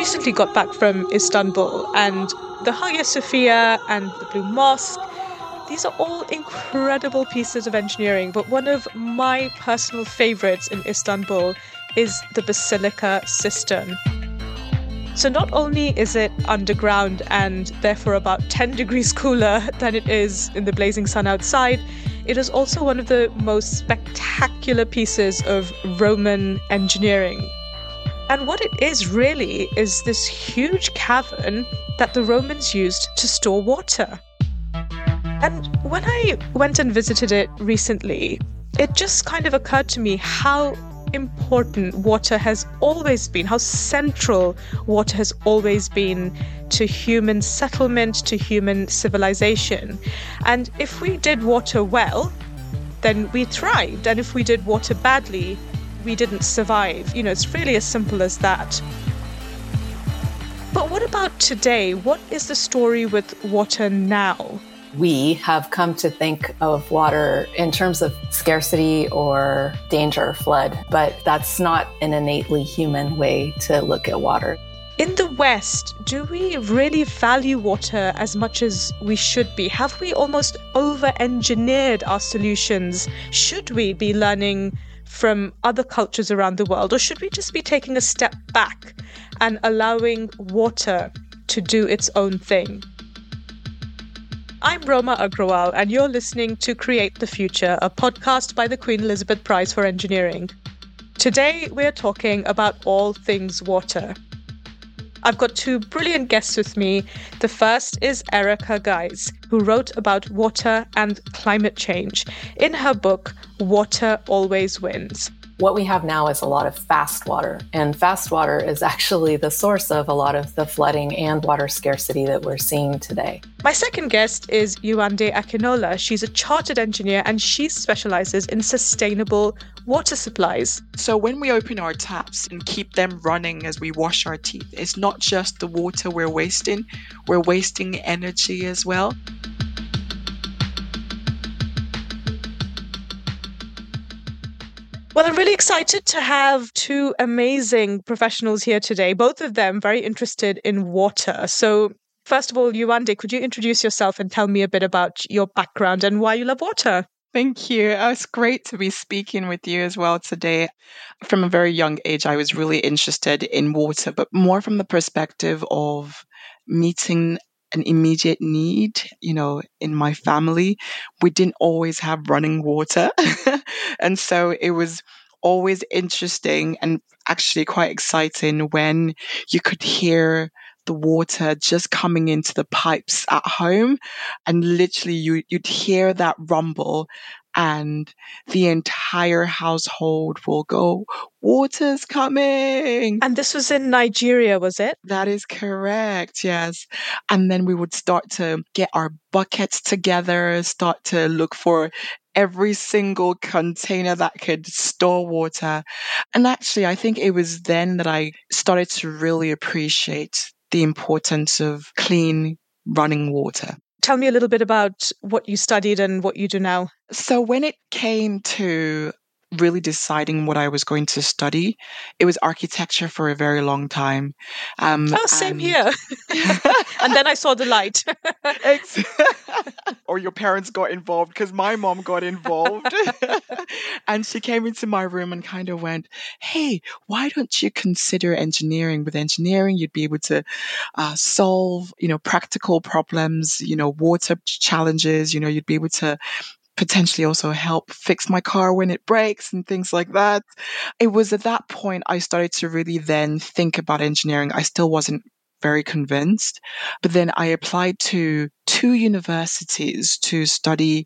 recently got back from Istanbul and the Hagia Sophia and the Blue Mosque. These are all incredible pieces of engineering, but one of my personal favorites in Istanbul is the Basilica Cistern. So, not only is it underground and therefore about 10 degrees cooler than it is in the blazing sun outside, it is also one of the most spectacular pieces of Roman engineering. And what it is really is this huge cavern that the Romans used to store water. And when I went and visited it recently, it just kind of occurred to me how important water has always been, how central water has always been to human settlement, to human civilization. And if we did water well, then we thrived. And if we did water badly, we didn't survive. You know, it's really as simple as that. But what about today? What is the story with water now? we have come to think of water in terms of scarcity or danger, flood, but that's not an innately human way to look at water. In the West, do we really value water as much as we should be? Have we almost over engineered our solutions? Should we be learning from other cultures around the world, or should we just be taking a step back and allowing water to do its own thing? I'm Roma Agrawal, and you're listening to Create the Future, a podcast by the Queen Elizabeth Prize for Engineering. Today, we're talking about all things water. I've got two brilliant guests with me. The first is Erica Gies, who wrote about water and climate change in her book, Water Always Wins. What we have now is a lot of fast water, and fast water is actually the source of a lot of the flooding and water scarcity that we're seeing today. My second guest is Yewande Akinola. She's a chartered engineer and she specializes in sustainable water supplies. So, when we open our taps and keep them running as we wash our teeth, it's not just the water we're wasting, we're wasting energy as well. Well, I'm really excited to have two amazing professionals here today, both of them very interested in water. So, first of all, Yewande, could you introduce yourself and tell me a bit about your background and why you love water? Thank you. Uh, it's great to be speaking with you as well today. From a very young age, I was really interested in water, but more from the perspective of meeting an immediate need. You know, in my family, we didn't always have running water. and so it was always interesting and actually quite exciting when you could hear the water just coming into the pipes at home and literally you, you'd hear that rumble and the entire household will go, Water's coming. And this was in Nigeria, was it? That is correct, yes. And then we would start to get our buckets together, start to look for every single container that could store water. And actually, I think it was then that I started to really appreciate the importance of clean running water. Tell me a little bit about what you studied and what you do now. So, when it came to really deciding what I was going to study, it was architecture for a very long time. Um, oh, same and... here. and then I saw the light. or your parents got involved because my mom got involved. and she came into my room and kind of went, Hey, why don't you consider engineering? With engineering, you'd be able to uh, solve, you know, practical problems, you know, water challenges, you know, you'd be able to potentially also help fix my car when it breaks and things like that. It was at that point I started to really then think about engineering. I still wasn't very convinced, but then I applied to two universities to study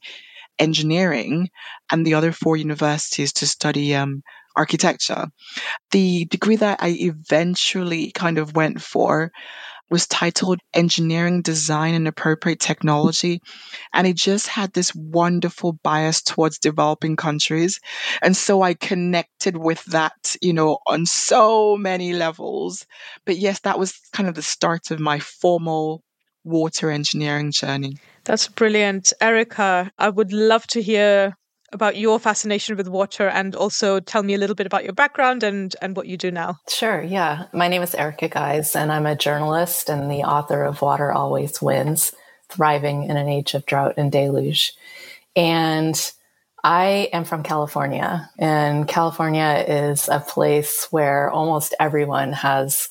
engineering and the other four universities to study um, architecture. The degree that I eventually kind of went for was titled Engineering Design and Appropriate Technology. And it just had this wonderful bias towards developing countries. And so I connected with that, you know, on so many levels. But yes, that was kind of the start of my formal water engineering journey. That's brilliant. Erica, I would love to hear about your fascination with water and also tell me a little bit about your background and, and what you do now. Sure, yeah. My name is Erica Gies, and I'm a journalist and the author of Water Always Wins Thriving in an Age of Drought and Deluge. And I am from California, and California is a place where almost everyone has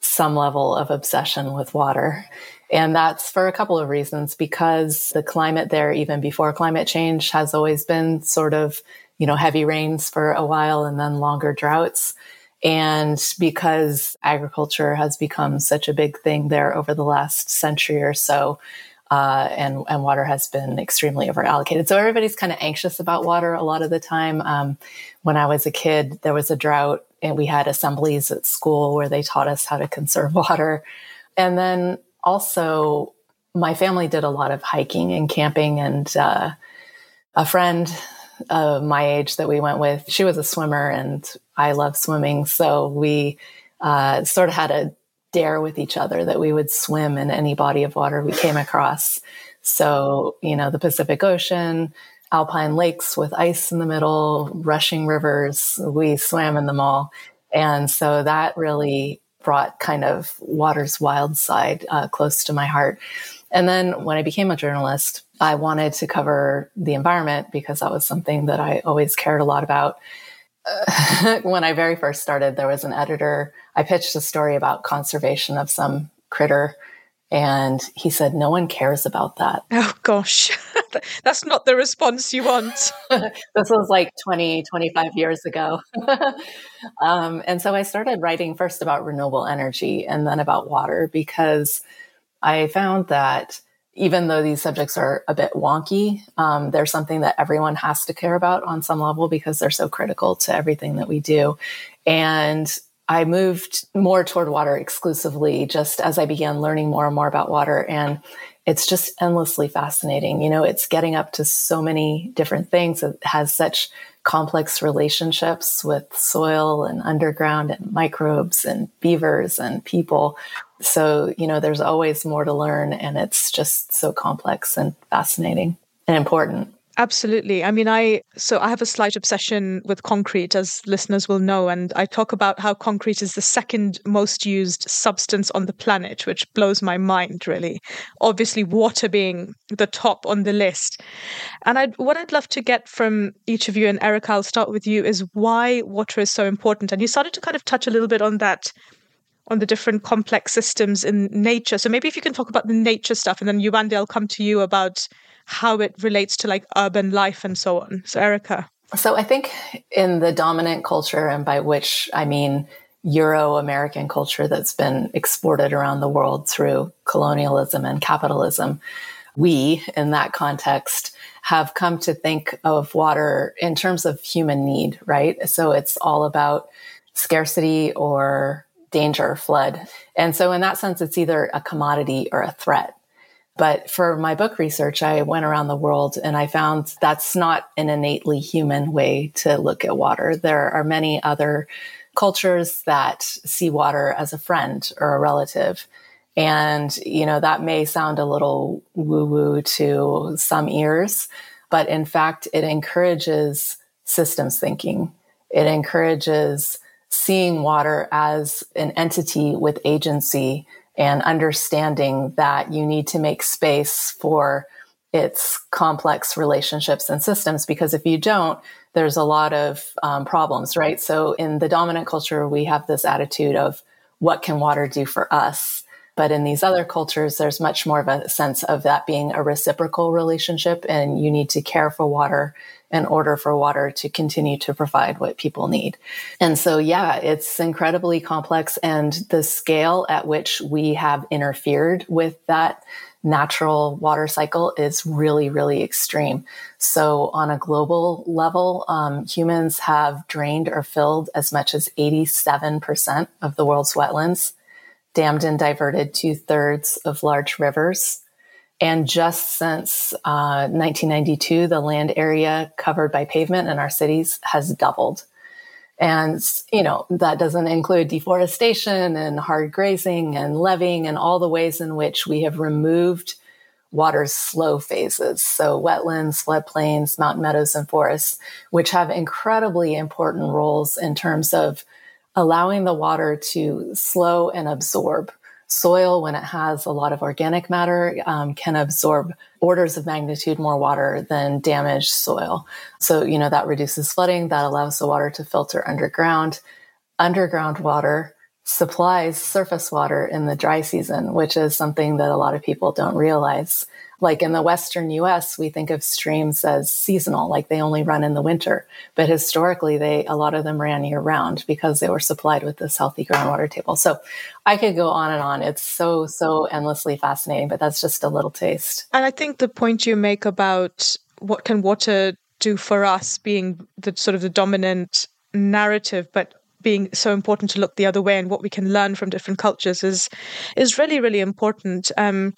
some level of obsession with water. And that's for a couple of reasons because the climate there, even before climate change, has always been sort of, you know, heavy rains for a while and then longer droughts. And because agriculture has become such a big thing there over the last century or so, uh, and, and water has been extremely over allocated. So everybody's kind of anxious about water a lot of the time. Um, when I was a kid, there was a drought and we had assemblies at school where they taught us how to conserve water. And then also, my family did a lot of hiking and camping, and uh, a friend of my age that we went with, she was a swimmer, and I love swimming. So we uh, sort of had a dare with each other that we would swim in any body of water we came across. So, you know, the Pacific Ocean, alpine lakes with ice in the middle, rushing rivers, we swam in them all. And so that really brought kind of water's wild side uh, close to my heart. And then when I became a journalist, I wanted to cover the environment because that was something that I always cared a lot about. Uh, when I very first started, there was an editor. I pitched a story about conservation of some critter and he said, No one cares about that. Oh, gosh. That's not the response you want. this was like 20, 25 years ago. um, and so I started writing first about renewable energy and then about water because I found that even though these subjects are a bit wonky, um, they're something that everyone has to care about on some level because they're so critical to everything that we do. And I moved more toward water exclusively just as I began learning more and more about water. And it's just endlessly fascinating. You know, it's getting up to so many different things. It has such complex relationships with soil and underground and microbes and beavers and people. So, you know, there's always more to learn and it's just so complex and fascinating and important. Absolutely. I mean, I so I have a slight obsession with concrete, as listeners will know, and I talk about how concrete is the second most used substance on the planet, which blows my mind, really. Obviously, water being the top on the list. And I, what I'd love to get from each of you, and Erica, I'll start with you, is why water is so important. And you started to kind of touch a little bit on that on the different complex systems in nature. So maybe if you can talk about the nature stuff, and then Yewande, I'll come to you about how it relates to like urban life and so on. So, Erica. So, I think in the dominant culture, and by which I mean Euro American culture that's been exported around the world through colonialism and capitalism, we, in that context, have come to think of water in terms of human need, right? So it's all about scarcity or danger, flood. And so, in that sense, it's either a commodity or a threat. But for my book research, I went around the world and I found that's not an innately human way to look at water. There are many other cultures that see water as a friend or a relative. And, you know, that may sound a little woo woo to some ears, but in fact, it encourages systems thinking. It encourages seeing water as an entity with agency and understanding that you need to make space for its complex relationships and systems because if you don't there's a lot of um, problems right? So in the dominant culture we have this attitude of what can water do for us but in these other cultures there's much more of a sense of that being a reciprocal relationship and you need to care for water in order for water to continue to provide what people need. And so, yeah, it's incredibly complex. And the scale at which we have interfered with that natural water cycle is really, really extreme. So, on a global level, um, humans have drained or filled as much as 87% of the world's wetlands, dammed and diverted two thirds of large rivers, and just since uh, 1992, the land area covered by pavement in our cities has doubled. And, you know, that doesn't include deforestation and hard grazing and leveeing and all the ways in which we have removed water's slow phases. So wetlands, floodplains, mountain meadows, and forests, which have incredibly important roles in terms of allowing the water to slow and absorb. Soil, when it has a lot of organic matter, um, can absorb orders of magnitude more water than damaged soil. So, you know, that reduces flooding, that allows the water to filter underground. Underground water supplies surface water in the dry season, which is something that a lot of people don't realize. Like in the Western US, we think of streams as seasonal, like they only run in the winter. But historically, they, a lot of them ran year round because they were supplied with this healthy groundwater table. So I could go on and on. It's so, so endlessly fascinating, but that's just a little taste. And I think the point you make about what can water do for us being the sort of the dominant narrative, but being so important to look the other way and what we can learn from different cultures is is really really important. Um,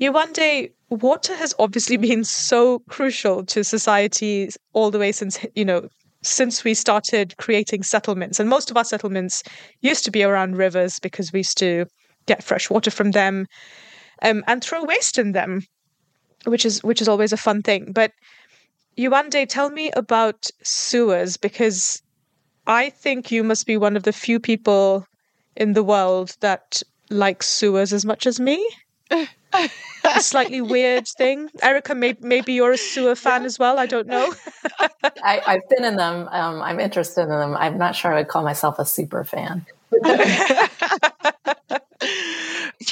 Yewande, water has obviously been so crucial to society all the way since you know since we started creating settlements, and most of our settlements used to be around rivers because we used to get fresh water from them um, and throw waste in them, which is which is always a fun thing. But Yewande, tell me about sewers because I think you must be one of the few people in the world that likes sewers as much as me. a slightly weird thing. Erica, may- maybe you're a sewer fan as well. I don't know. I, have been in them. Um, I'm interested in them. I'm not sure I would call myself a super fan.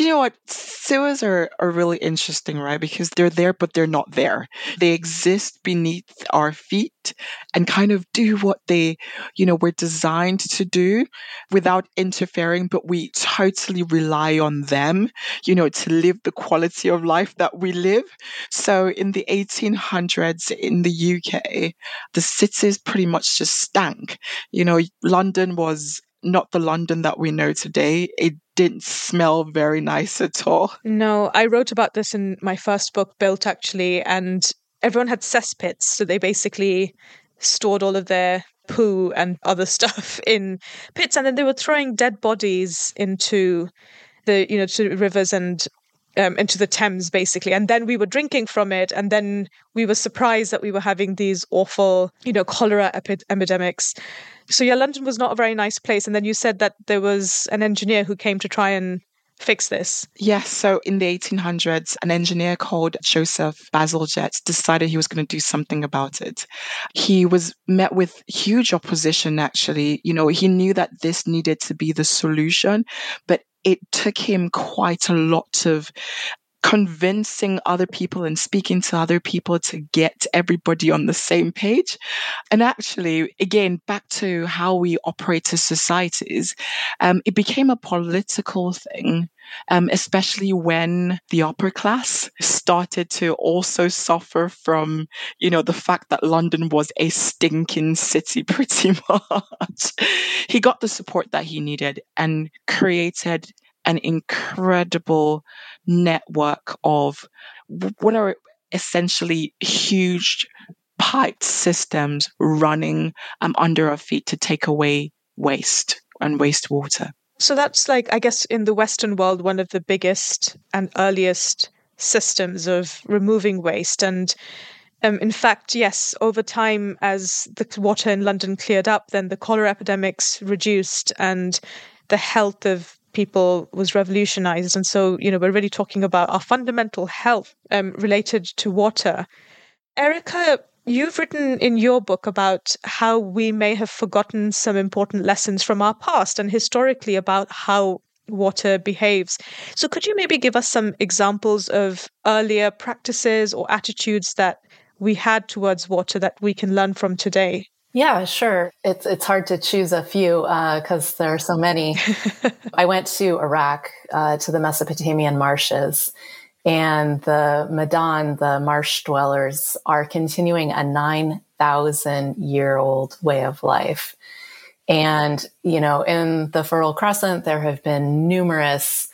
you know what? Sewers are, are really interesting, right? Because they're there, but they're not there. They exist beneath our feet and kind of do what they, you know, were designed to do without interfering, but we totally rely on them, you know, to live the quality of life that we live. So in the 1800s in the UK, the cities pretty much just stank. You know, London was not the London that we know today. It didn't smell very nice at all. No, I wrote about this in my first book, Built, actually, and everyone had cesspits. So they basically stored all of their poo and other stuff in pits, and then they were throwing dead bodies into the you know to rivers and um, into the Thames, basically. And then we were drinking from it. And then we were surprised that we were having these awful, you know, cholera epi- epidemics. So, yeah, London was not a very nice place. And then you said that there was an engineer who came to try and fix this? Yes. So in the 1800s, an engineer called Joseph Bazalgette decided he was going to do something about it. He was met with huge opposition, actually. You know, he knew that this needed to be the solution, but it took him quite a lot of convincing other people and speaking to other people to get everybody on the same page. And actually, again, back to how we operate as societies, um, it became a political thing. Um, especially when the upper class started to also suffer from, you know, the fact that London was a stinking city pretty much. he got the support that he needed and created an incredible network of what are essentially huge piped systems running um, under our feet to take away waste and wastewater. So that's like, I guess, in the Western world, one of the biggest and earliest systems of removing waste. And um, in fact, yes, over time, as the water in London cleared up, then the cholera epidemics reduced and the health of people was revolutionized. And so, you know, we're really talking about our fundamental health um, related to water. Erica, you've written in your book about how we may have forgotten some important lessons from our past and historically about how water behaves. So, could you maybe give us some examples of earlier practices or attitudes that we had towards water that we can learn from today? Yeah, sure. It's it's hard to choose a few because uh, there are so many. I went to Iraq uh, to the Mesopotamian marshes, and the Madan, the marsh dwellers, are continuing a nine thousand year old way of life. And you know, in the Fertile Crescent, there have been numerous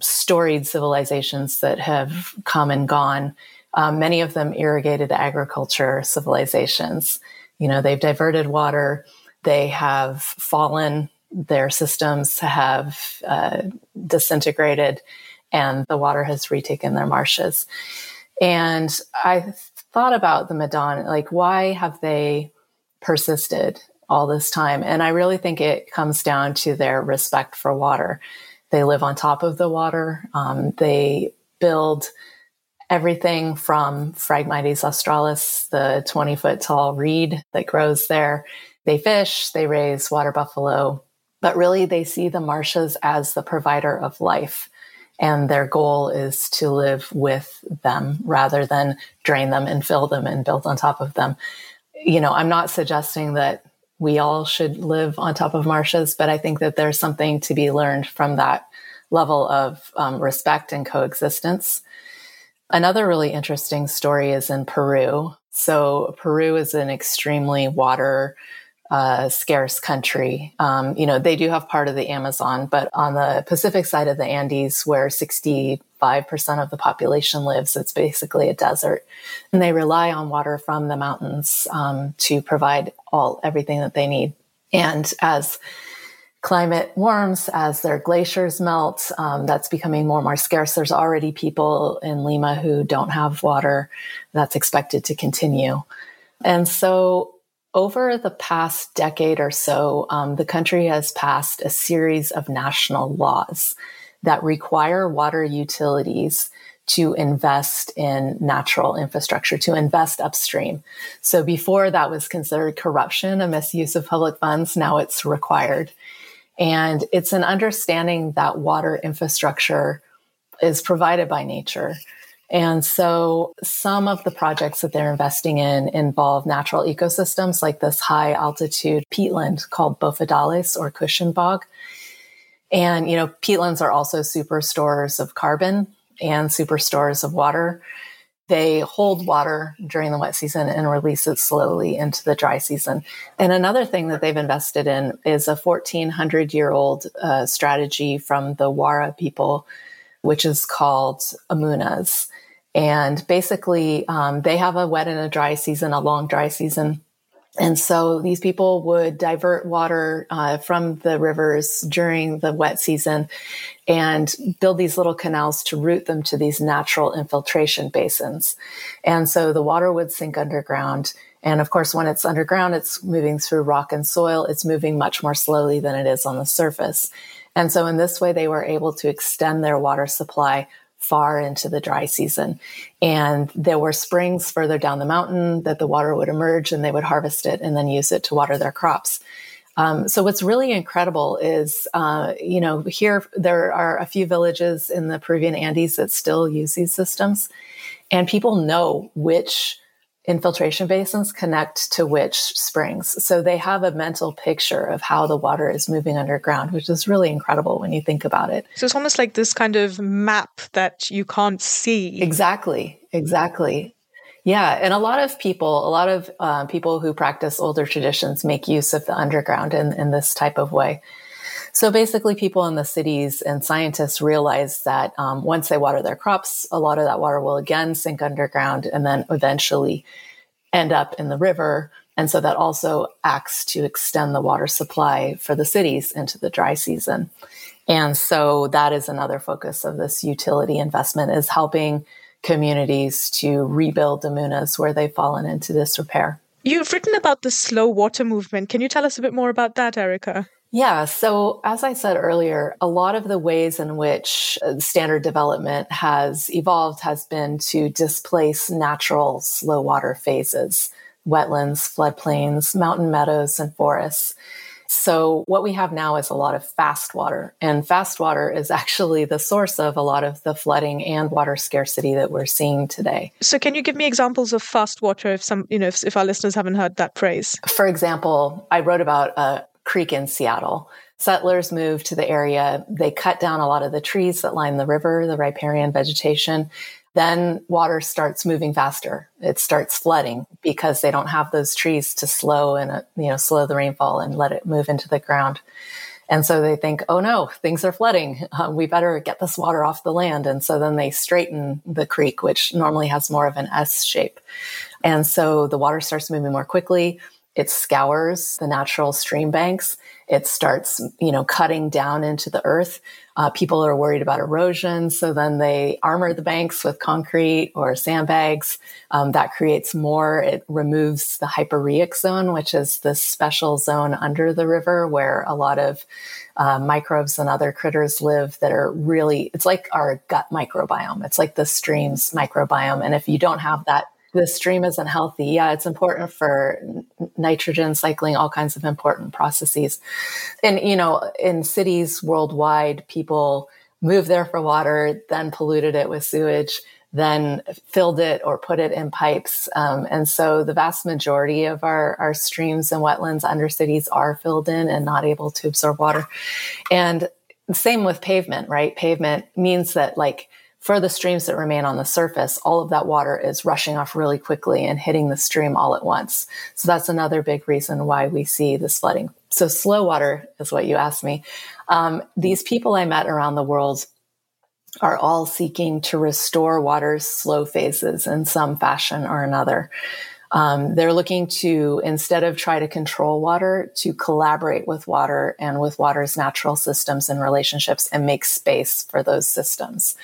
storied civilizations that have come and gone. Um, many of them irrigated agriculture civilizations you know, they've diverted water, they have fallen, their systems have uh, disintegrated. and the water has retaken their marshes. And I thought about the Madan, like, why have they persisted all this time? And I really think it comes down to their respect for water. They live on top of the water. Um, they build everything from Phragmites australis, the 20 foot tall reed that grows there. They fish, they raise water buffalo, but really they see the marshes as the provider of life. And their goal is to live with them rather than drain them and fill them and build on top of them. You know, I'm not suggesting that we all should live on top of marshes, but I think that there's something to be learned from that level of um, respect and coexistence. Another really interesting story is in Peru. So, Peru is an extremely water uh, scarce country. Um, you know, they do have part of the Amazon, but on the Pacific side of the Andes, where 65% of the population lives, it's basically a desert. And they rely on water from the mountains um, to provide all everything that they need. And as climate warms, as their glaciers melt, um, that's becoming more and more scarce. There's already people in Lima who don't have water. That's expected to continue. And so over the past decade or so, um, the country has passed a series of national laws that require water utilities to invest in natural infrastructure, to invest upstream. So before that was considered corruption, a misuse of public funds. Now it's required. And it's an understanding that water infrastructure is provided by nature and so some of the projects that they're investing in involve natural ecosystems like this high altitude peatland called Bofedales or cushion bog. And, you know, peatlands are also super stores of carbon and super stores of water. They hold water during the wet season and release it slowly into the dry season. And another thing that they've invested in is a 1400 year old uh, strategy from the Wara people, which is called Amunas. And basically, um, they have a wet and a dry season, a long dry season. And so these people would divert water uh, from the rivers during the wet season and build these little canals to route them to these natural infiltration basins. And so the water would sink underground. And of course, when it's underground, it's moving through rock and soil. It's moving much more slowly than it is on the surface. And so in this way, they were able to extend their water supply far into the dry season. And there were springs further down the mountain that the water would emerge and they would harvest it and then use it to water their crops. Um, so what's really incredible is, uh, you know, here there are a few villages in the Peruvian Andes that still use these systems, and people know which infiltration basins connect to which springs. So they have a mental picture of how the water is moving underground, which is really incredible when you think about it. So it's almost like this kind of map that you can't see. Exactly. Exactly. Yeah. And a lot of people, a lot of uh, people who practice older traditions make use of the underground in, in this type of way. So basically, people in the cities and scientists realize that um, once they water their crops, a lot of that water will again sink underground and then eventually end up in the river. And so that also acts to extend the water supply for the cities into the dry season. And so that is another focus of this utility investment is helping communities to rebuild the munas where they've fallen into disrepair. You've written about the slow water movement. Can you tell us a bit more about that, Erica? Yeah. So, as I said earlier, a lot of the ways in which uh, standard development has evolved has been to displace natural slow water phases, wetlands, floodplains, mountain meadows, and forests. So, what we have now is a lot of fast water, and fast water is actually the source of a lot of the flooding and water scarcity that we're seeing today. So, can you give me examples of fast water if some, you know, if, if our listeners haven't heard that phrase? For example, I wrote about a creek in Seattle. Settlers moved to the area. They cut down a lot of the trees that line the river, the riparian vegetation. Then water starts moving faster. It starts flooding because they don't have those trees to slow and, uh, you know, slow the rainfall and let it move into the ground. And so they think, oh no, things are flooding. Uh, we better get this water off the land. And so then they straighten the creek, which normally has more of an S shape. And so the water starts moving more quickly it scours the natural stream banks. It starts, you know, cutting down into the earth. Uh, people are worried about erosion, so then they armor the banks with concrete or sandbags. Um, that creates more. It removes the hyporheic zone, which is this special zone under the river where a lot of uh, microbes and other critters live that are really. It's like our gut microbiome. It's like the stream's microbiome, and if you don't have that the stream isn't healthy. Yeah, it's important for nitrogen cycling, all kinds of important processes. And, you know, in cities worldwide, people moved there for water, then polluted it with sewage, then filled it or put it in pipes. Um, and so the vast majority of our, our streams and wetlands under cities are filled in and not able to absorb water. And same with pavement, right? Pavement means that like, for the streams that remain on the surface, all of that water is rushing off really quickly and hitting the stream all at once. So that's another big reason why we see this flooding. So slow water is what you asked me. Um, these people I met around the world are all seeking to restore water's slow phases in some fashion or another. Um, they're looking to, instead of try to control water, to collaborate with water and with water's natural systems and relationships and make space for those systems.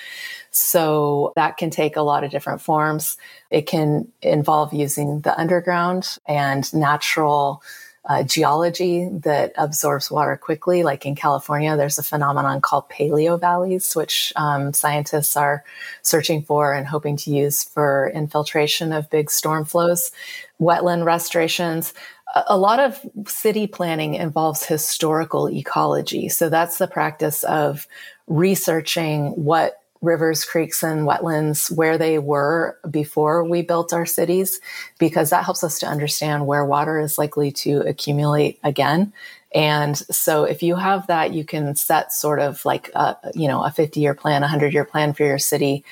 So that can take a lot of different forms. It can involve using the underground and natural uh, geology that absorbs water quickly. Like in California, there's a phenomenon called paleo valleys, which um, scientists are searching for and hoping to use for infiltration of big storm flows. Wetland restorations. A lot of city planning involves historical ecology. So that's the practice of researching what rivers, creeks, and wetlands where they were before we built our cities, because that helps us to understand where water is likely to accumulate again. And so if you have that, you can set sort of like a, you know, a 50 year plan, a 100 year plan for your city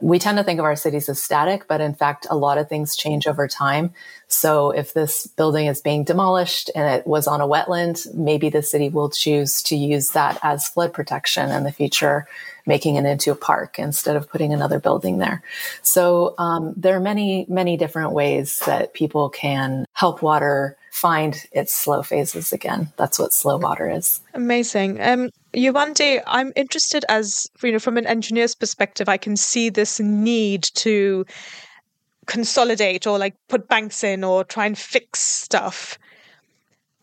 we tend to think of our cities as static, but in fact, a lot of things change over time. So if this building is being demolished and it was on a wetland, maybe the city will choose to use that as flood protection in the future, making it into a park instead of putting another building there. So um, there are many, many different ways that people can help water find its slow phases again. That's what slow water is. Amazing. Um, Yewande, I'm interested as you know, from an engineer's perspective, I can see this need to consolidate or like put banks in or try and fix stuff.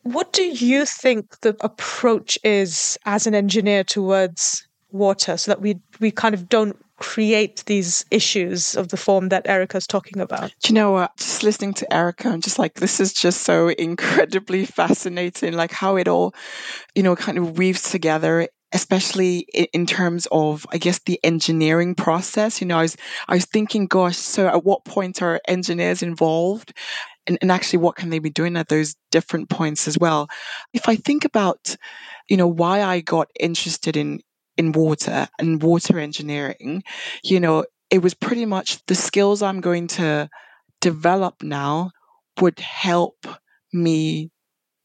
What do you think the approach is as an engineer towards water so that we we kind of don't create these issues of the form that Erica's talking about. Do you know what? Just listening to Erica, I'm just like, this is just so incredibly fascinating, like how it all, you know, kind of weaves together especially in terms of i guess the engineering process you know i was i was thinking gosh so at what point are engineers involved and, and actually what can they be doing at those different points as well if i think about you know why i got interested in in water and water engineering, you know, it was pretty much the skills I'm going to develop now would help me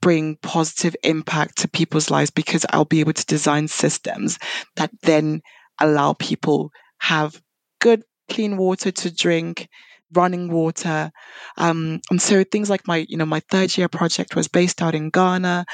bring positive impact to people's lives because I'll be able to design systems that then allow people have good clean water to drink running water. Um, and so things like my, you know, my third year project was based out in Ghana.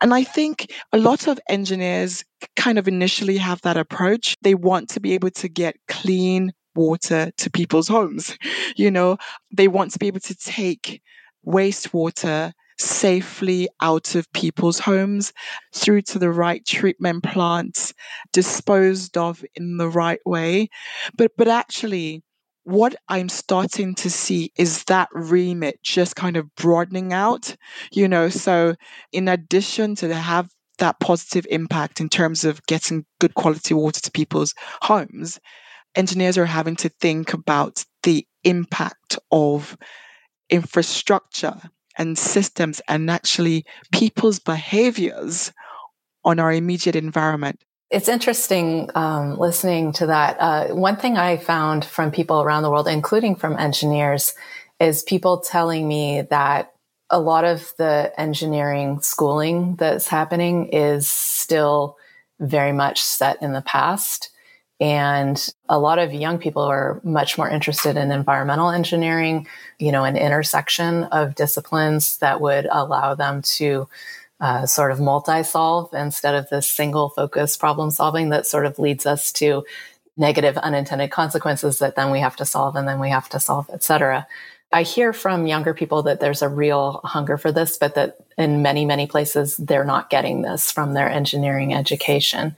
And I think a lot of engineers kind of initially have that approach. They want to be able to get clean water to people's homes. You know, they want to be able to take wastewater safely out of people's homes through to the right treatment plants disposed of in the right way but but actually what I'm starting to see is that remit just kind of broadening out, you know. So, in addition to have that positive impact in terms of getting good quality water to people's homes, engineers are having to think about the impact of infrastructure and systems and actually people's behaviors on our immediate environment. It's interesting um, listening to that. Uh, one thing I found from people around the world, including from engineers, is people telling me that a lot of the engineering schooling that's happening is still very much set in the past. And a lot of young people are much more interested in environmental engineering, you know, an intersection of disciplines that would allow them to uh, sort of multi solve instead of this single focus problem solving that sort of leads us to negative unintended consequences that then we have to solve and then we have to solve, et cetera. I hear from younger people that there's a real hunger for this, but that in many, many places, they're not getting this from their engineering education.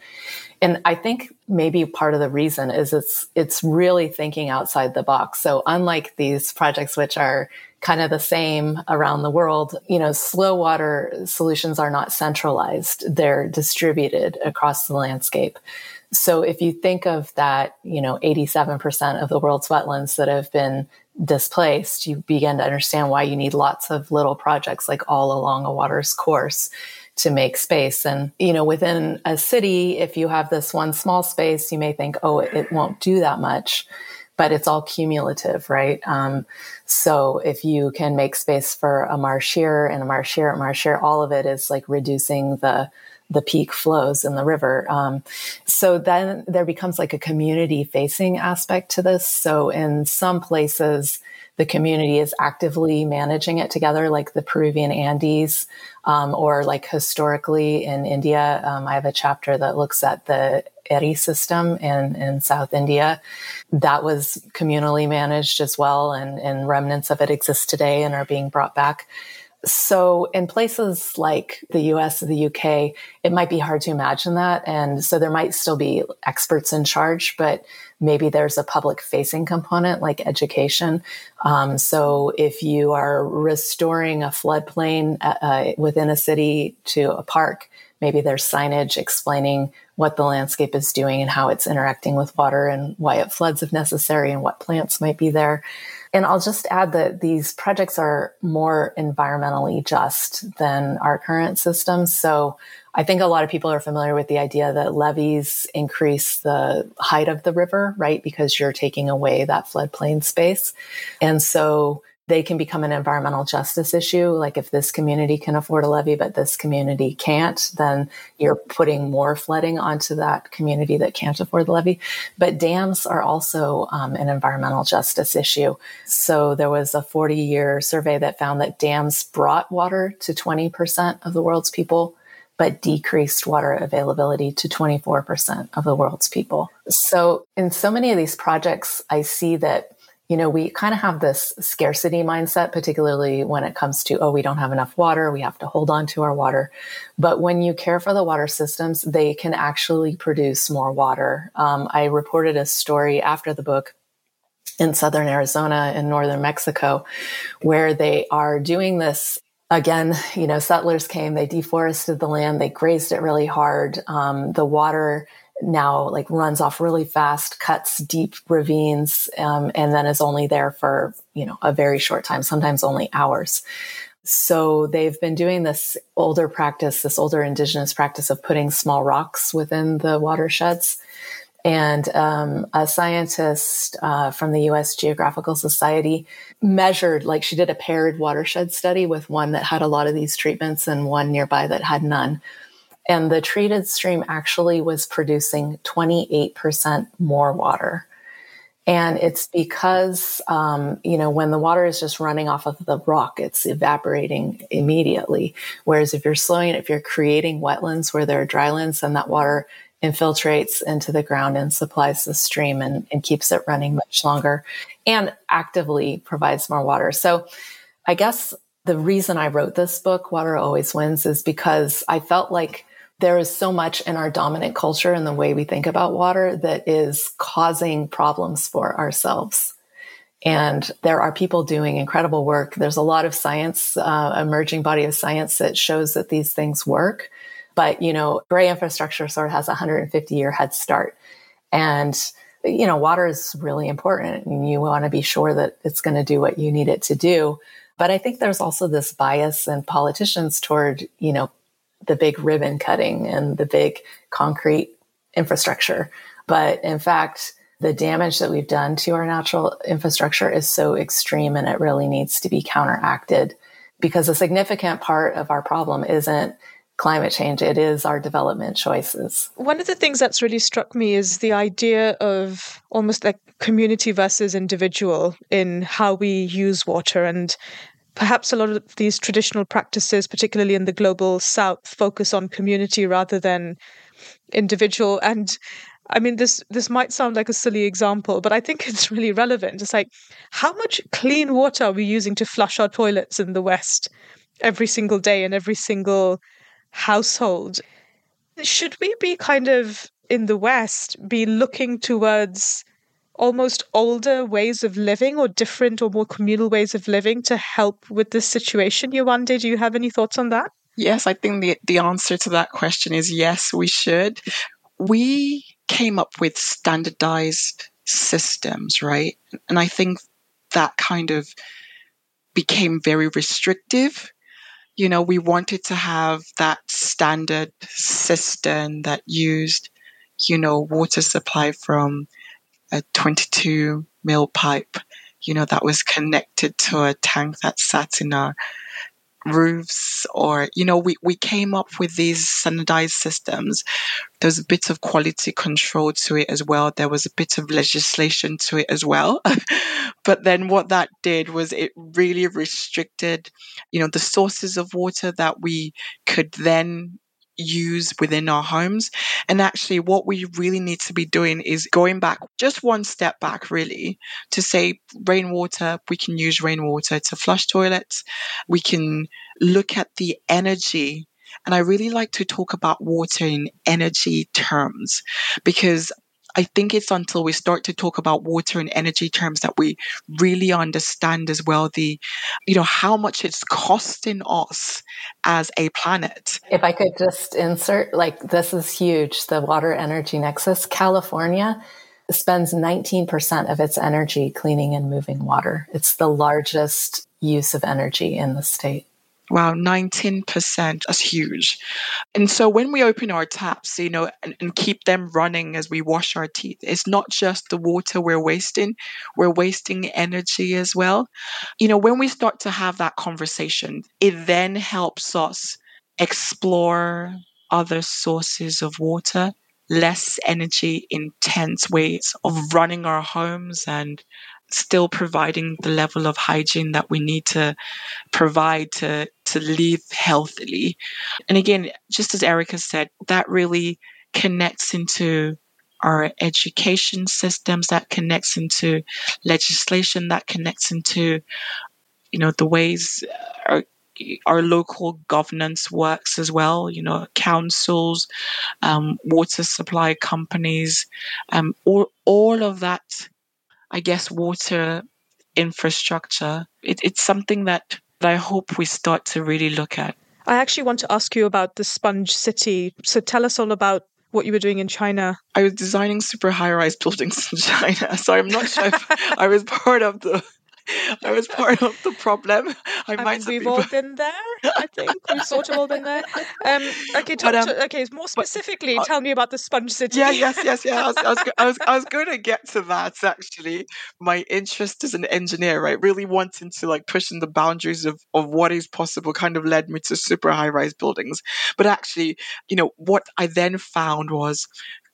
And I think maybe part of the reason is it's, it's really thinking outside the box. So unlike these projects, which are kind of the same around the world, you know, slow water solutions are not centralized. They're distributed across the landscape. So if you think of that, you know, 87% of the world's wetlands that have been displaced, you begin to understand why you need lots of little projects like all along a water's course to make space. And, you know, within a city, if you have this one small space, you may think, oh, it won't do that much, but it's all cumulative, right? Um, so if you can make space for a marsh here and a marsh here, a marsh here, all of it is like reducing the the peak flows in the river. Um, so then there becomes like a community facing aspect to this. So in some places, the community is actively managing it together, like the Peruvian Andes, um, or like historically in India. Um, I have a chapter that looks at the Eri system in, in South India. That was communally managed as well, and, and remnants of it exist today and are being brought back. So in places like the US, or the UK, it might be hard to imagine that. And so there might still be experts in charge, but maybe there's a public facing component like education. Um, so if you are restoring a floodplain uh, uh, within a city to a park, maybe there's signage explaining what the landscape is doing and how it's interacting with water and why it floods if necessary and what plants might be there. And I'll just add that these projects are more environmentally just than our current systems. So I think a lot of people are familiar with the idea that levees increase the height of the river, right? Because you're taking away that floodplain space. And so they can become an environmental justice issue. Like if this community can afford a levee, but this community can't, then you're putting more flooding onto that community that can't afford the levee. But dams are also um, an environmental justice issue. So there was a 40 year survey that found that dams brought water to 20% of the world's people but decreased water availability to 24% of the world's people. So, in so many of these projects, I see that you know, we kind of have this scarcity mindset, particularly when it comes to, oh, we don't have enough water. We have to hold on to our water. But when you care for the water systems, they can actually produce more water. Um, I reported a story after the book in southern Arizona and northern Mexico where they are doing this again, you know, settlers came, they deforested the land, they grazed it really hard. Um, the water now like runs off really fast, cuts deep ravines, um, and then is only there for, you know, a very short time, sometimes only hours. So they've been doing this older practice, this older indigenous practice of putting small rocks within the watersheds. And um, a scientist uh, from the U.S. Geographical Society measured, like she did a paired watershed study with one that had a lot of these treatments and one nearby that had none. And the treated stream actually was producing 28% more water. And it's because, um, you know, when the water is just running off of the rock, it's evaporating immediately. Whereas if you're slowing it, if you're creating wetlands where there are drylands, then that water infiltrates into the ground and supplies the stream and, and keeps it running much longer and actively provides more water. So I guess the reason I wrote this book, Water Always Wins, is because I felt like there is so much in our dominant culture and the way we think about water that is causing problems for ourselves. And there are people doing incredible work. There's a lot of science, uh, emerging body of science that shows that these things work. But, you know, gray infrastructure sort of has a 150 year head start. And, you know, water is really important and you want to be sure that it's going to do what you need it to do. But I think there's also this bias in politicians toward, you know, the big ribbon cutting and the big concrete infrastructure. But in fact, the damage that we've done to our natural infrastructure is so extreme and it really needs to be counteracted because a significant part of our problem isn't climate change. It is our development choices. One of the things that's really struck me is the idea of almost like community versus individual in how we use water. And perhaps a lot of these traditional practices, particularly in the global south, focus on community rather than individual. And I mean, this this might sound like a silly example, but I think it's really relevant. It's like, how much clean water are we using to flush our toilets in the West every single day in every single household? Should we be kind of in the West be looking towards almost older ways of living or different or more communal ways of living to help with this situation? Yewande, do you have any thoughts on that? Yes, I think the, the answer to that question is yes, we should. We came up with standardized systems, right? And I think that kind of became very restrictive. You know, we wanted to have that standard system that used, you know, water supply from a 22 mil pipe, you know, that was connected to a tank that sat in our roofs or you know we, we came up with these standardized systems. There's a bit of quality control to it as well. There was a bit of legislation to it as well. But then what that did was it really restricted you know the sources of water that we could then use within our homes. And actually, what we really need to be doing is going back just one step back, really, to say rainwater, we can use rainwater to flush toilets. We can look at the energy. And I really like to talk about water in energy terms because I think it's until we start to talk about water and energy terms that we really understand as well the, you know, how much it's costing us as a planet. If I could just insert, like, this is huge the water energy nexus. California spends 19% of its energy cleaning and moving water. It's the largest use of energy in the state. Wow, 19%. That's huge. And so when we open our taps, you know, and, and, keep them running as we wash our teeth, it's not just the water we're wasting, we're wasting energy as well. You know, when we start to have that conversation, it then helps us explore other sources of water, less energy intense ways of running our homes and still providing the level of hygiene that we need to provide to to live healthily. And again, just as Erica said, that really connects into our education systems, that connects into legislation, that connects into you know the ways our our local governance works as well. You know, councils, um, water supply companies, um, all all of that I guess, water infrastructure. It, it's something that, that I hope we start to really look at. I actually want to ask you about the sponge city. So tell us all about what you were doing in China. I was designing super high rise buildings in China. So I'm not sure if I was part of the I was part of the problem. I, I might we've all been there. I think we've sort of all been there. Um, okay, talk, but, um, to, okay. More specifically, but, uh, tell me about the sponge city. Yeah, yes, yes, yeah. I was, I was, I was, I was going to get to that actually. My interest as an engineer, right, really wanting to like pushing the boundaries of of what is possible, kind of led me to super high rise buildings. But actually, you know, what I then found was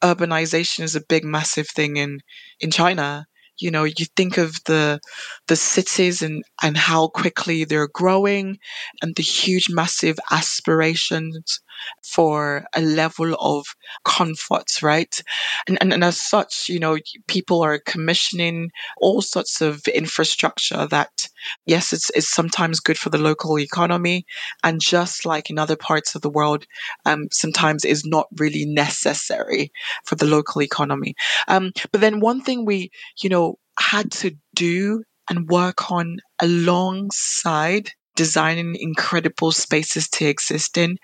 urbanization is a big, massive thing in in China you know you think of the the cities and and how quickly they're growing and the huge massive aspirations for a level of comfort right? And, and and as such you know people are commissioning all sorts of infrastructure that yes it's, it's sometimes good for the local economy and just like in other parts of the world um, sometimes is not really necessary for the local economy. Um, but then one thing we you know had to do and work on alongside designing incredible spaces to exist in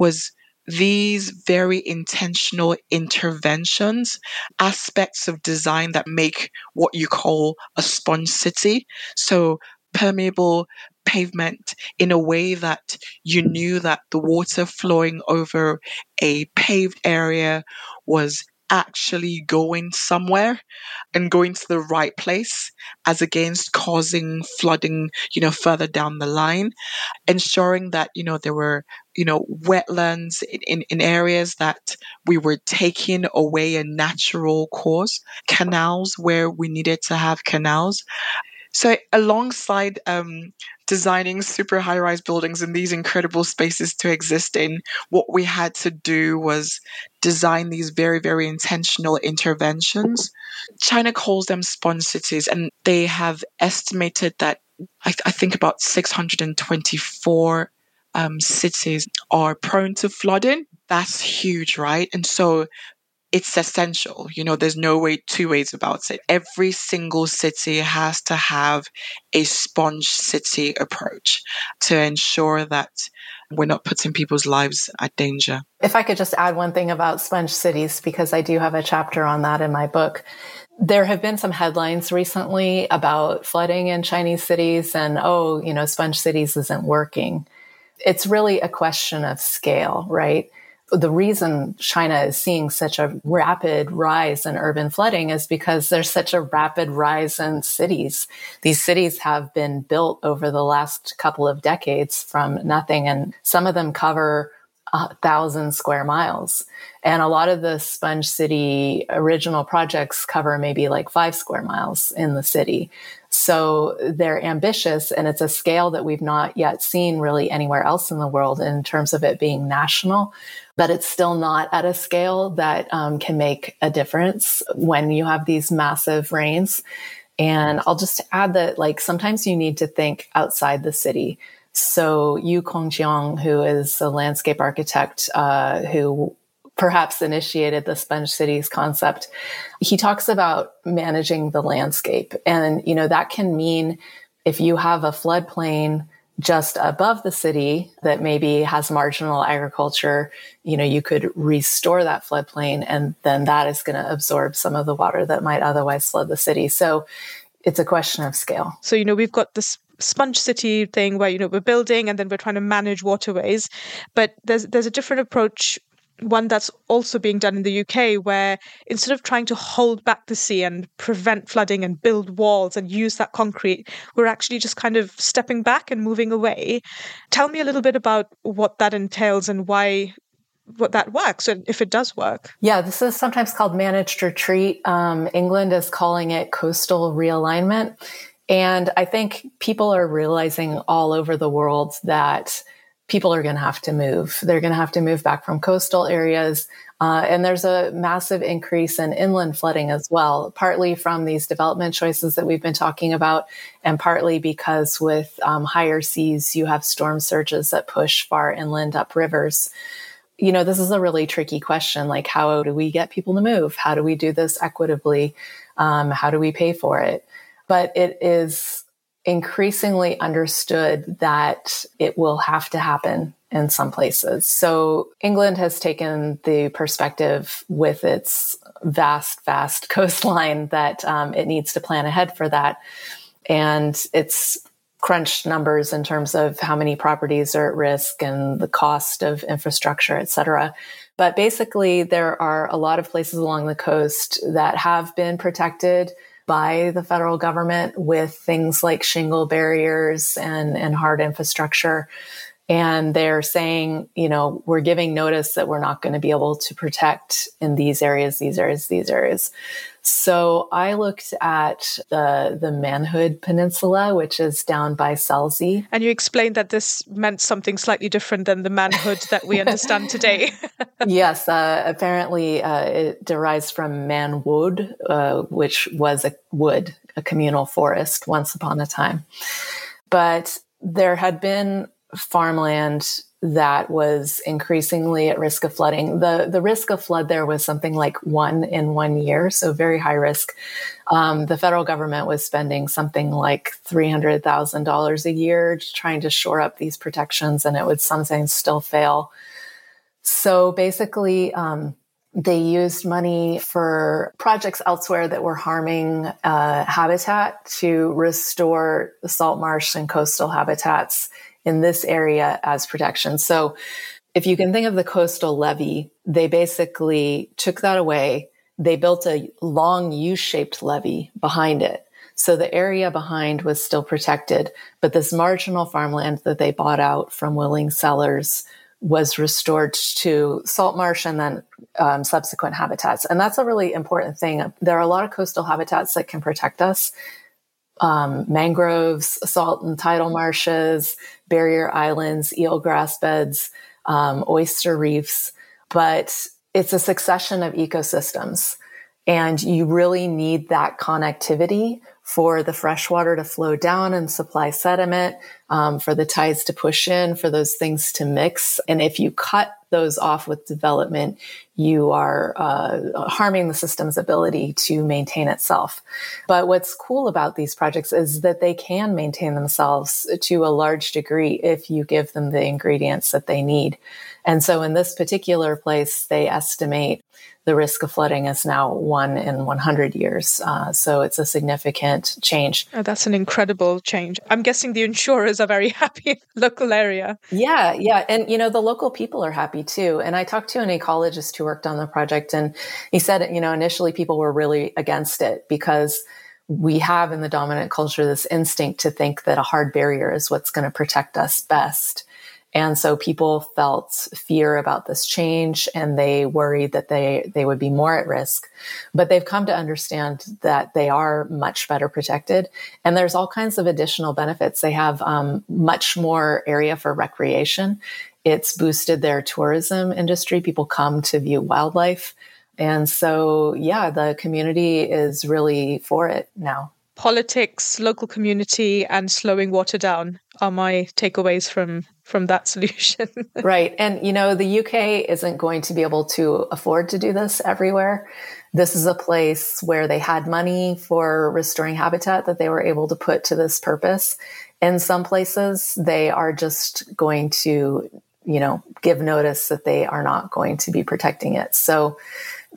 was these very intentional interventions, aspects of design that make what you call a sponge city. So permeable pavement in a way that you knew that the water flowing over a paved area was actually going somewhere and going to the right place as against causing flooding, you know, further down the line, ensuring that, you know, there were you know, wetlands in, in, in areas that we were taking away a natural course, canals where we needed to have canals. So alongside um, designing super high rise buildings and these incredible spaces to exist in, what we had to do was design these very, very intentional interventions. China calls them sponge cities, and they have estimated that I, th- I think about 624 um, cities are prone to flooding. That's huge, right? And so it's essential. You know, there's no way, two ways about it. Every single city has to have a sponge city approach to ensure that we're not putting people's lives at danger. If I could just add one thing about sponge cities, because I do have a chapter on that in my book. There have been some headlines recently about flooding in Chinese cities and, oh, you know, sponge cities isn't working. It's really a question of scale, right? The reason China is seeing such a rapid rise in urban flooding is because there's such a rapid rise in cities. These cities have been built over the last couple of decades from nothing, and some of them cover a thousand square miles. And a lot of the Sponge City original projects cover maybe like five square miles in the city. So they're ambitious and it's a scale that we've not yet seen really anywhere else in the world in terms of it being national but it's still not at a scale that um, can make a difference when you have these massive rains. And I'll just add that, like, sometimes you need to think outside the city. So Yu Kongjian, who is a landscape architect uh, who perhaps initiated the sponge cities concept, he talks about managing the landscape. And, you know, that can mean if you have a floodplain just above the city that maybe has marginal agriculture, you know, you could restore that floodplain and then that is going to absorb some of the water that might otherwise flood the city. So it's a question of scale. So, you know, we've got this sponge city thing where, you know, we're building and then we're trying to manage waterways, but there's there's a different approach one that's also being done in the UK, where instead of trying to hold back the sea and prevent flooding and build walls and use that concrete, we're actually just kind of stepping back and moving away. Tell me a little bit about what that entails and why what that works and if it does work. Yeah, this is sometimes called managed retreat. Um, England is calling it coastal realignment. And I think people are realizing all over the world that people are going to have to move. They're going to have to move back from coastal areas. Uh, and there's a massive increase in inland flooding as well, partly from these development choices that we've been talking about, and partly because with um, higher seas, you have storm surges that push far inland up rivers. You know, this is a really tricky question. Like, how do we get people to move? How do we do this equitably? Um, how do we pay for it? But it is increasingly understood that it will have to happen in some places. So England has taken the perspective with its vast, vast coastline that um, it needs to plan ahead for that. And it's crunched numbers in terms of how many properties are at risk and the cost of infrastructure, et cetera. But basically, there are a lot of places along the coast that have been protected by the federal government with things like shingle barriers and, and hard infrastructure. And they're saying, you know, we're giving notice that we're not going to be able to protect in these areas, these areas, these areas. So I looked at the the Manhood Peninsula, which is down by Selsey. And you explained that this meant something slightly different than the manhood that we understand today. yes, uh, apparently uh, it derives from manwood, uh, which was a wood, a communal forest once upon a time. But there had been farmland that was increasingly at risk of flooding. The the risk of flood there was something like one in one year, so very high risk. Um, the federal government was spending something like three hundred thousand dollars a year trying to shore up these protections, and it would sometimes still fail. So basically. Um, they used money for projects elsewhere that were harming uh, habitat to restore salt marsh and coastal habitats in this area as protection. So if you can think of the coastal levee, they basically took that away. They built a long U shaped levee behind it. So the area behind was still protected, but this marginal farmland that they bought out from willing sellers was restored to salt marsh and then um, subsequent habitats. And that's a really important thing. There are a lot of coastal habitats that can protect us. Um, mangroves, salt and tidal marshes, barrier islands, eelgrass beds, um, oyster reefs, but it's a succession of ecosystems. And you really need that connectivity for the freshwater to flow down and supply sediment, um, for the tides to push in, for those things to mix. And if you cut those off with development, you are uh, harming the system's ability to maintain itself. But what's cool about these projects is that they can maintain themselves to a large degree if you give them the ingredients that they need. And so in this particular place, they estimate the risk of flooding is now one in 100 years. Uh, so it's a significant change. Oh, that's an incredible change. I'm guessing the insurers are very happy local area. Yeah, yeah. And, you know, the local people are happy too. And I talked to an ecologist who worked on the project, and he said, you know, initially people were really against it because we have in the dominant culture this instinct to think that a hard barrier is what's going to protect us best. And so people felt fear about this change and they worried that they, they would be more at risk. But they've come to understand that they are much better protected. And there's all kinds of additional benefits. They have um, much more area for recreation. It's boosted their tourism industry. People come to view wildlife. And so, yeah, the community is really for it now politics, local community, and slowing water down are my takeaways from from that solution. right. And you know, the UK isn't going to be able to afford to do this everywhere. This is a place where they had money for restoring habitat that they were able to put to this purpose. In some places, they are just going to, you know, give notice that they are not going to be protecting it. So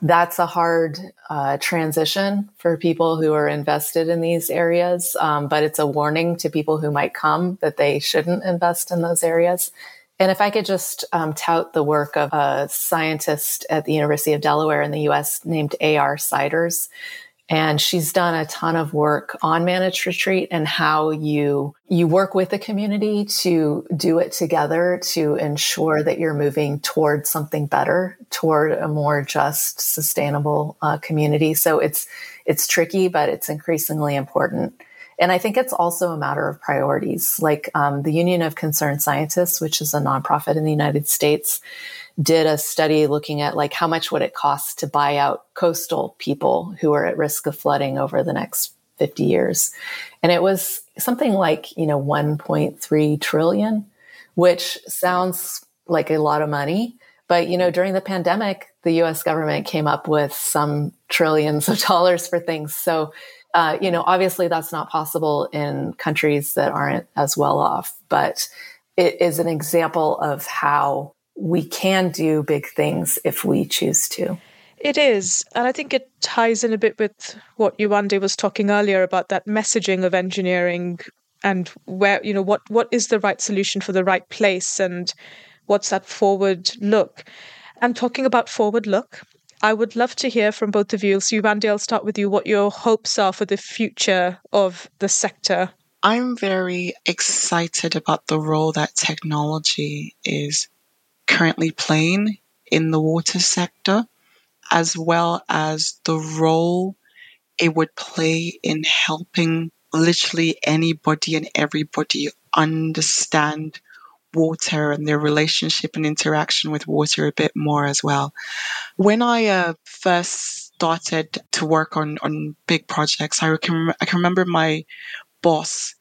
that's a hard uh, transition for people who are invested in these areas, um, but it's a warning to people who might come that they shouldn't invest in those areas. And if I could just um, tout the work of a scientist at the University of Delaware in the US named A.R. Siders, and she's done a ton of work on managed retreat and how you you work with the community to do it together to ensure that you're moving towards something better toward a more just sustainable uh, community so it's it's tricky but it's increasingly important and I think it's also a matter of priorities. Like um, the Union of Concerned Scientists, which is a nonprofit in the United States, did a study looking at like how much would it cost to buy out coastal people who are at risk of flooding over the next 50 years. And it was something like, you know, 1.3 trillion, which sounds like a lot of money. But, you know, during the pandemic, the US government came up with some trillions of dollars for things. So, uh, you know, obviously that's not possible in countries that aren't as well off, but it is an example of how we can do big things if we choose to. It is. And I think it ties in a bit with what Yewande was talking earlier about that messaging of engineering and where, you know, what, what is the right solution for the right place and what's that forward look. And talking about forward look, I would love to hear from both of you. So, Yewande, I'll start with you what your hopes are for the future of the sector. I'm very excited about the role that technology is currently playing in the water sector, as well as the role it would play in helping literally anybody and everybody understand water and their relationship and interaction with water a bit more as well. When I uh, first started to work on, on big projects, I can, I can remember my boss,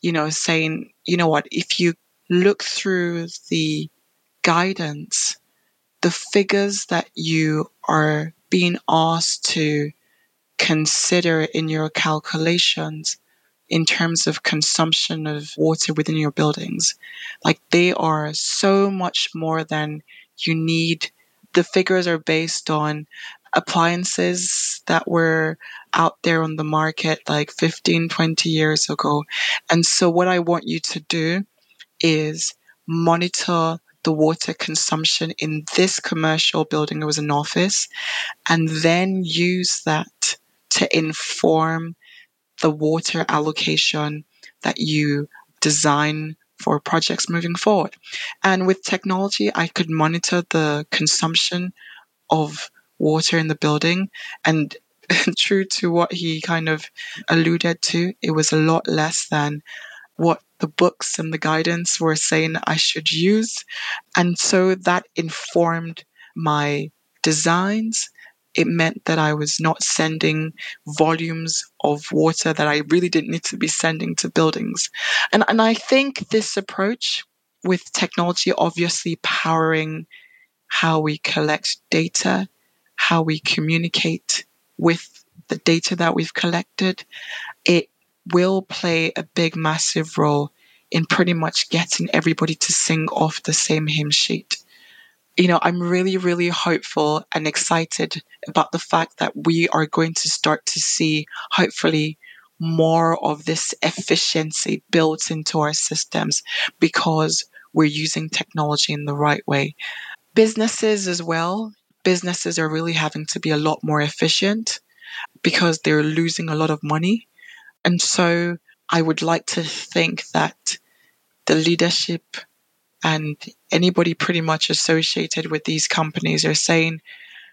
you know, saying, you know what, if you look through the guidance, the figures that you are being asked to consider in your calculations in terms of consumption of water within your buildings, like they are so much more than you need. The figures are based on appliances that were out there on the market like 15, 20 years ago. And so what I want you to do is monitor the water consumption in this commercial building. It was an office, and then use that to inform the water allocation that you design for projects moving forward. And with technology, I could monitor the consumption of water in the building. And true to what he kind of alluded to, it was a lot less than what the books and the guidance were saying I should use. And so that informed my designs. It meant that I was not sending volumes of water that I really didn't need to be sending to buildings. And, and I think this approach with technology obviously powering how we collect data, how we communicate with the data that we've collected, it will play a big, massive role in pretty much getting everybody to sing off the same hymn sheet. You know, I'm really, really hopeful and excited about the fact that we are going to start to see, hopefully, more of this efficiency built into our systems because we're using technology in the right way. Businesses as well, businesses are really having to be a lot more efficient because they're losing a lot of money. And so I would like to think that the leadership and anybody pretty much associated with these companies are saying,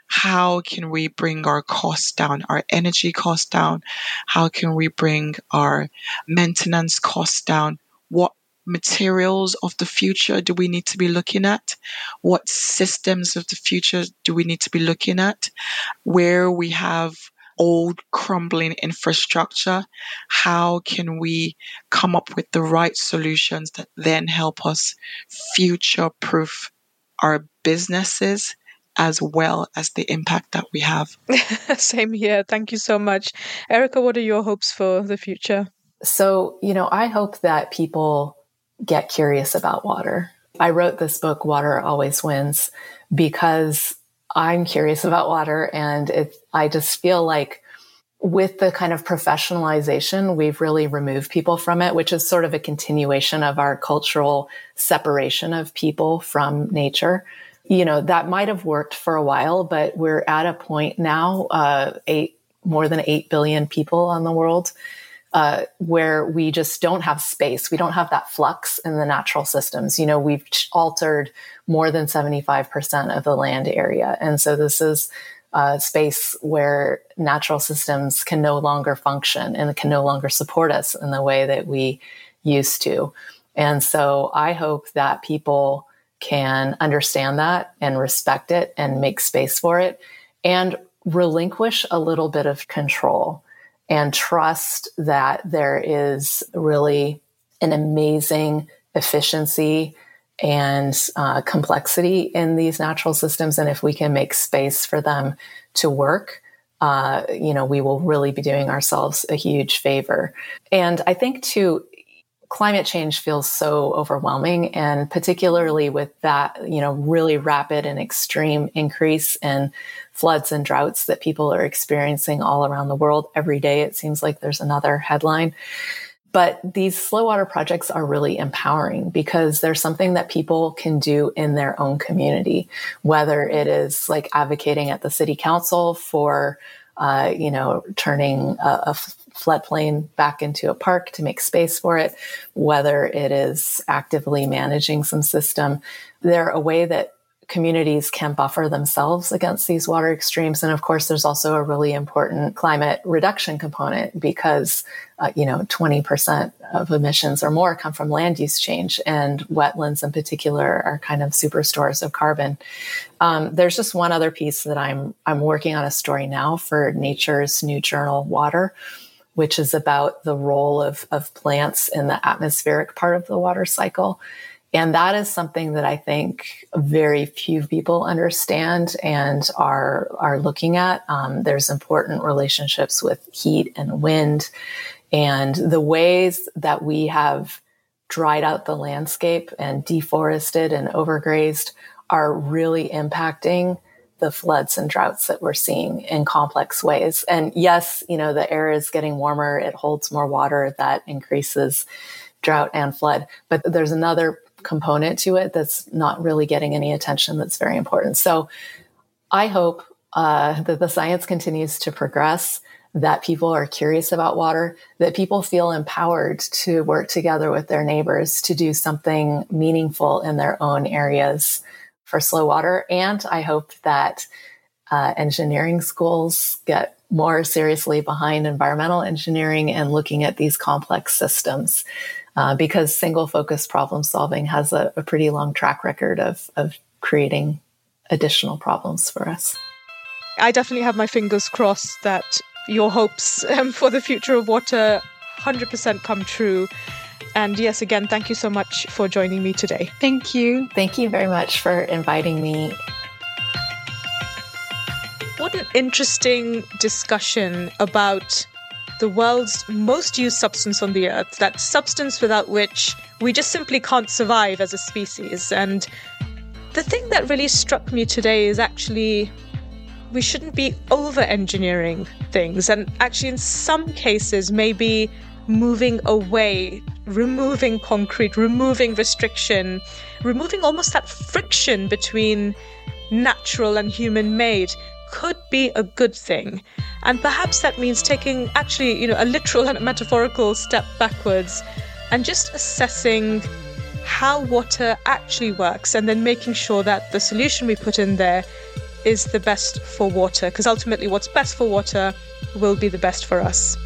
how can we bring our costs down, our energy costs down? How can we bring our maintenance costs down? What materials of the future do we need to be looking at? What systems of the future do we need to be looking at? Where we have old crumbling infrastructure, how can we come up with the right solutions that then help us future proof our businesses as well as the impact that we have? Same here. Thank you so much. Erica, what are your hopes for the future? So, you know, I hope that people get curious about water. I wrote this book, Water Always Wins, because I'm curious about water and it, I just feel like with the kind of professionalization, we've really removed people from it, which is sort of a continuation of our cultural separation of people from nature. You know, that might have worked for a while, but we're at a point now, uh, eight, more than 8 billion people on the world, uh, where we just don't have space. We don't have that flux in the natural systems. You know, we've altered more than 75% of the land area. And so this is a space where natural systems can no longer function and can no longer support us in the way that we used to. And so I hope that people can understand that and respect it and make space for it and relinquish a little bit of control and trust that there is really an amazing efficiency and uh, complexity in these natural systems. And if we can make space for them to work, uh, you know, we will really be doing ourselves a huge favor. And I think too, climate change feels so overwhelming and particularly with that you know really rapid and extreme increase in floods and droughts that people are experiencing all around the world every day it seems like there's another headline. But these slow water projects are really empowering because there's something that people can do in their own community, whether it is like advocating at the city council for, uh, you know, turning a, a floodplain back into a park to make space for it, whether it is actively managing some system. They're a way that communities can buffer themselves against these water extremes. And of course, there's also a really important climate reduction component because, uh, you know, 20% of emissions or more come from land use change and wetlands in particular are kind of superstores of carbon. Um, there's just one other piece that I'm, I'm working on a story now for nature's new journal water, which is about the role of, of plants in the atmospheric part of the water cycle. And that is something that I think very few people understand and are, are looking at. Um, there's important relationships with heat and wind and the ways that we have dried out the landscape and deforested and overgrazed are really impacting the floods and droughts that we're seeing in complex ways. And yes, you know, the air is getting warmer. It holds more water that increases drought and flood. But there's another component to it that's not really getting any attention that's very important. So I hope uh, that the science continues to progress. that people are curious about water, that people feel empowered to work together with their neighbors to do something meaningful in their own areas for slow water. And I hope that uh, engineering schools get more seriously behind environmental engineering and looking at these complex systems. Uh, because single focus problem solving has a, a pretty long track record of, of creating additional problems for us. I definitely have my fingers crossed that your hopes um, for the future of water 100% come true. And yes, again, thank you so much for joining me today. Thank you. Thank you very much for inviting me. What an interesting discussion about the world's most used substance on the earth, that substance without which we just simply can't survive as a species. And the thing that really struck me today is actually we shouldn't be over engineering things. And actually, in some cases, maybe moving away, removing concrete, removing restriction, removing almost that friction between natural and human made could be a good thing. And perhaps that means taking actually, you know, a literal and a metaphorical step backwards and just assessing how water actually works and then making sure that the solution we put in there is the best for water because ultimately what's best for water will be the best for us.